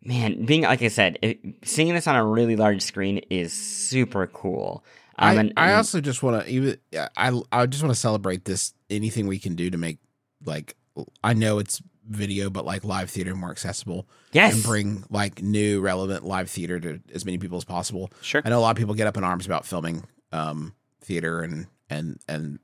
man, being like I said, it, seeing this on a really large screen is super cool. Um, I, and- I also just want to even I I just want to celebrate this. Anything we can do to make like I know it's video, but like live theater more accessible. Yes. and bring like new relevant live theater to as many people as possible. Sure. I know a lot of people get up in arms about filming um, theater and and and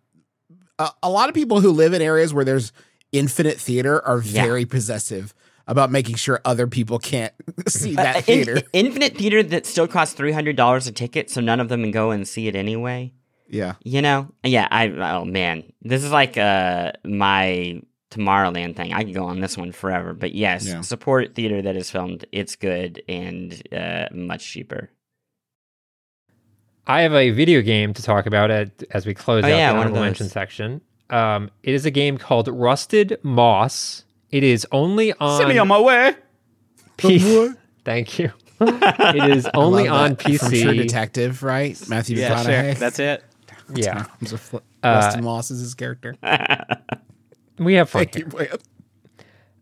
a, a lot of people who live in areas where there's infinite theater are Yeah. very possessive about making sure other people can't see that Uh, in- theater. Infinite Theater that still costs three hundred dollars a ticket, so none of them can go and see it anyway. yeah. You know? Yeah, I oh man. This is like uh my Tomorrowland thing. I could go on this one forever. But yes, Yeah. support theater that is filmed. It's good and uh much cheaper. I have a video game to talk about at, as we close Oh, out yeah, the one of honorable mention section. Um, it is a game called Rusted Moss. It is only on. Send me on my way. P- Thank you. it is only on that. From True PC. Detective, right? Matthew Yeah, sure. That's it. Yeah, Times of Fl- Uh, Moss is his character. We have fun. Thank you.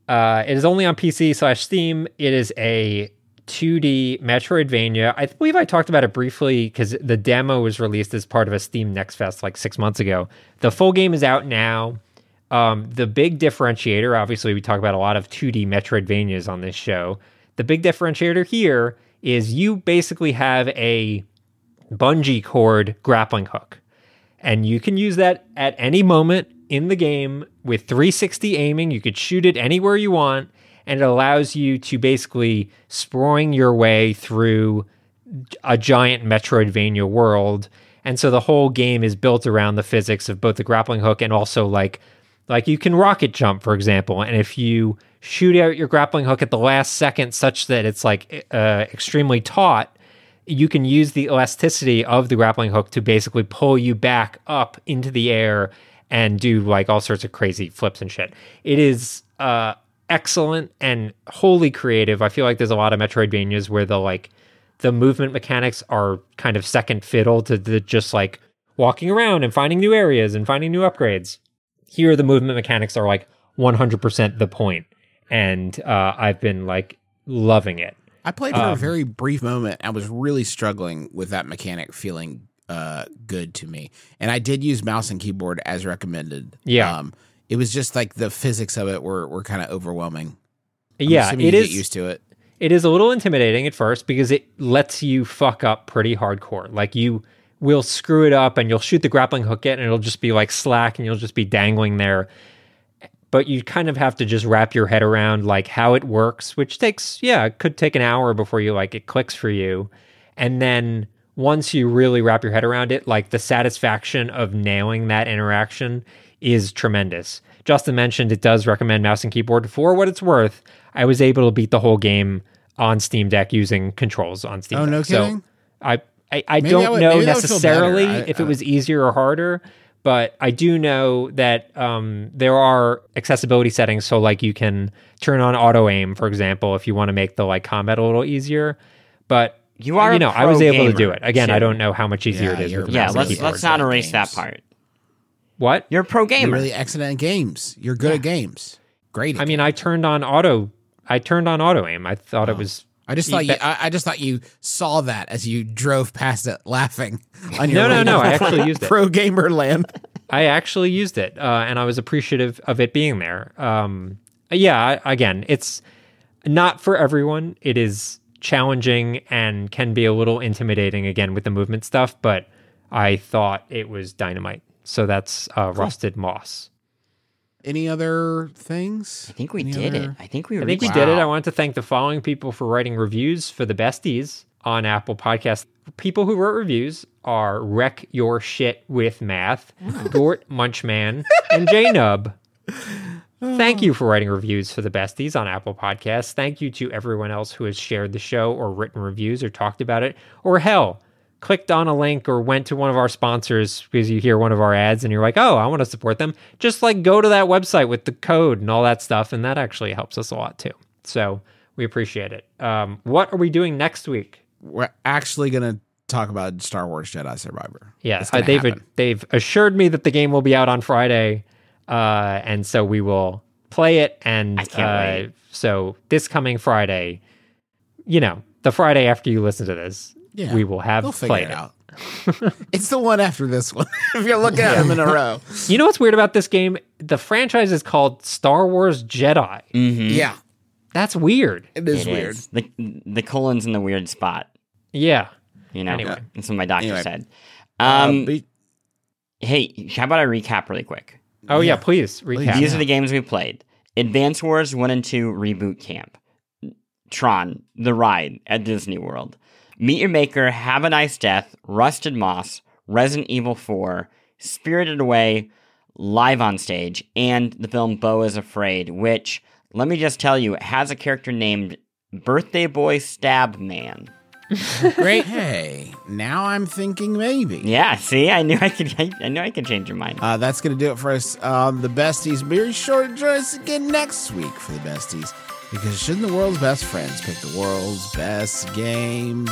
Uh, it is only on PC slash Steam. It is a 2D Metroidvania. I believe I talked about it briefly because the demo was released as part of a Steam Next Fest like six months ago. The full game is out now. Um, the big differentiator, obviously, we talk about a lot of 2D Metroidvanias on this show. The big differentiator here is you basically have a bungee cord grappling hook and you can use that at any moment in the game with 360 aiming. You could shoot it anywhere you want, and it allows you to basically sproing your way through a giant Metroidvania world. And so the whole game is built around the physics of both the grappling hook and also like like you can rocket jump, for example, and if you shoot out your grappling hook at the last second such that it's like uh, extremely taut, you can use the elasticity of the grappling hook to basically pull you back up into the air and do like all sorts of crazy flips and shit. It is uh, excellent and wholly creative. I feel like there's a lot of Metroidvanias where the like the movement mechanics are kind of second fiddle to the just like walking around and finding new areas and finding new upgrades. Here, the movement mechanics are like 100% the point, and uh, I've been like loving it. I played for a Um, very brief moment. I was really struggling with that mechanic feeling uh, good to me, and I did use mouse and keyboard as recommended. Yeah. um, it was just like the physics of it were were kind of overwhelming. I'm yeah, it you is. Get used to it. it is a little intimidating at first because it lets you fuck up pretty hardcore. Like you will screw it up and you'll shoot the grappling hook in and it'll just be like slack and you'll just be dangling there. But you kind of have to just wrap your head around like how it works, which takes yeah, it could take an hour before you like it clicks for you. And then once you really wrap your head around it, like the satisfaction of nailing that interaction is tremendous. Justin mentioned it does recommend mouse and keyboard for what it's worth. I was able to beat the whole game on Steam Deck using controls on Steam Oh, Deck. no So kidding? I I, I don't I would- know maybe that would feel necessarily. I- if it was easier or harder, but I do know that um, there are accessibility settings. So like you can turn on auto aim, for example, if you want to make the like combat a little easier. But You are you know, I was able to do it. Again, I don't know how much easier Yeah, it is. you're with the Yeah, let's let's not at erase that part. What? You're a pro You're gamer. really excellent at games. You're good at games. Great. At I mean, I turned on auto. I turned on auto aim. I thought it was. I just thought you. I, I just thought you saw that as you drove past it, laughing. On your No, no, way no, I actually used it. Pro gamer land. I actually used it, uh, and I was appreciative of it being there. Um, yeah, again, it's not for everyone. It is challenging and can be a little intimidating again with the movement stuff, but I thought it was dynamite. So that's uh, Rusted Moss. Any other things? I think we Any did it. I think we I think we reached- did it. I want to thank the following people for writing reviews for the besties on Apple Podcasts. People who wrote reviews are Wreck Your Shit with Math, Gort Munchman, and J Nub. Thank you for writing reviews for the besties on Apple Podcasts. Thank you to everyone else who has shared the show or written reviews or talked about it, or hell, clicked on a link or went to one of our sponsors because you hear one of our ads and you're like, oh, I want to support them. Just like go to that website with the code and all that stuff. And that actually helps us a lot too. So we appreciate it. Um, what are we doing next week? We're actually gonna talk about Star Wars Jedi Survivor. Yeah, It's uh, they've they've assured me that the game will be out on Friday, uh, and so we will play it. And I can't uh, wait. so this coming Friday, you know, the Friday after you listen to this, Yeah, we will have They'll played it out. it's the one after this one. if you're looking at them in a row. You know what's weird about this game? The franchise is called Star Wars Jedi. Mhm. Yeah, That's weird. it is It weird. is. The the colon's in the weird spot. Yeah. You know, Anyway. that's what my doctor Anyway. said. Um, but- hey, how about I recap really quick? Oh yeah, Yeah. please recap. These are the games we played. Advance Wars 1 and 2 Reboot Camp. Tron, The Ride at Disney World. Meet Your Maker, Have a Nice Death, Rusted Moss, Resident Evil 4, Spirited Away, live on stage, and the film Beau is Afraid, which, let me just tell you, has a character named Birthday Boy Stab Man. Great. hey, now I'm thinking maybe. Yeah, see, I knew I could. I, I knew I could change your mind. Uh, that's going to do it for us on the besties. Be sure to join us again next week for the besties because shouldn't the world's best friends pick the world's best games?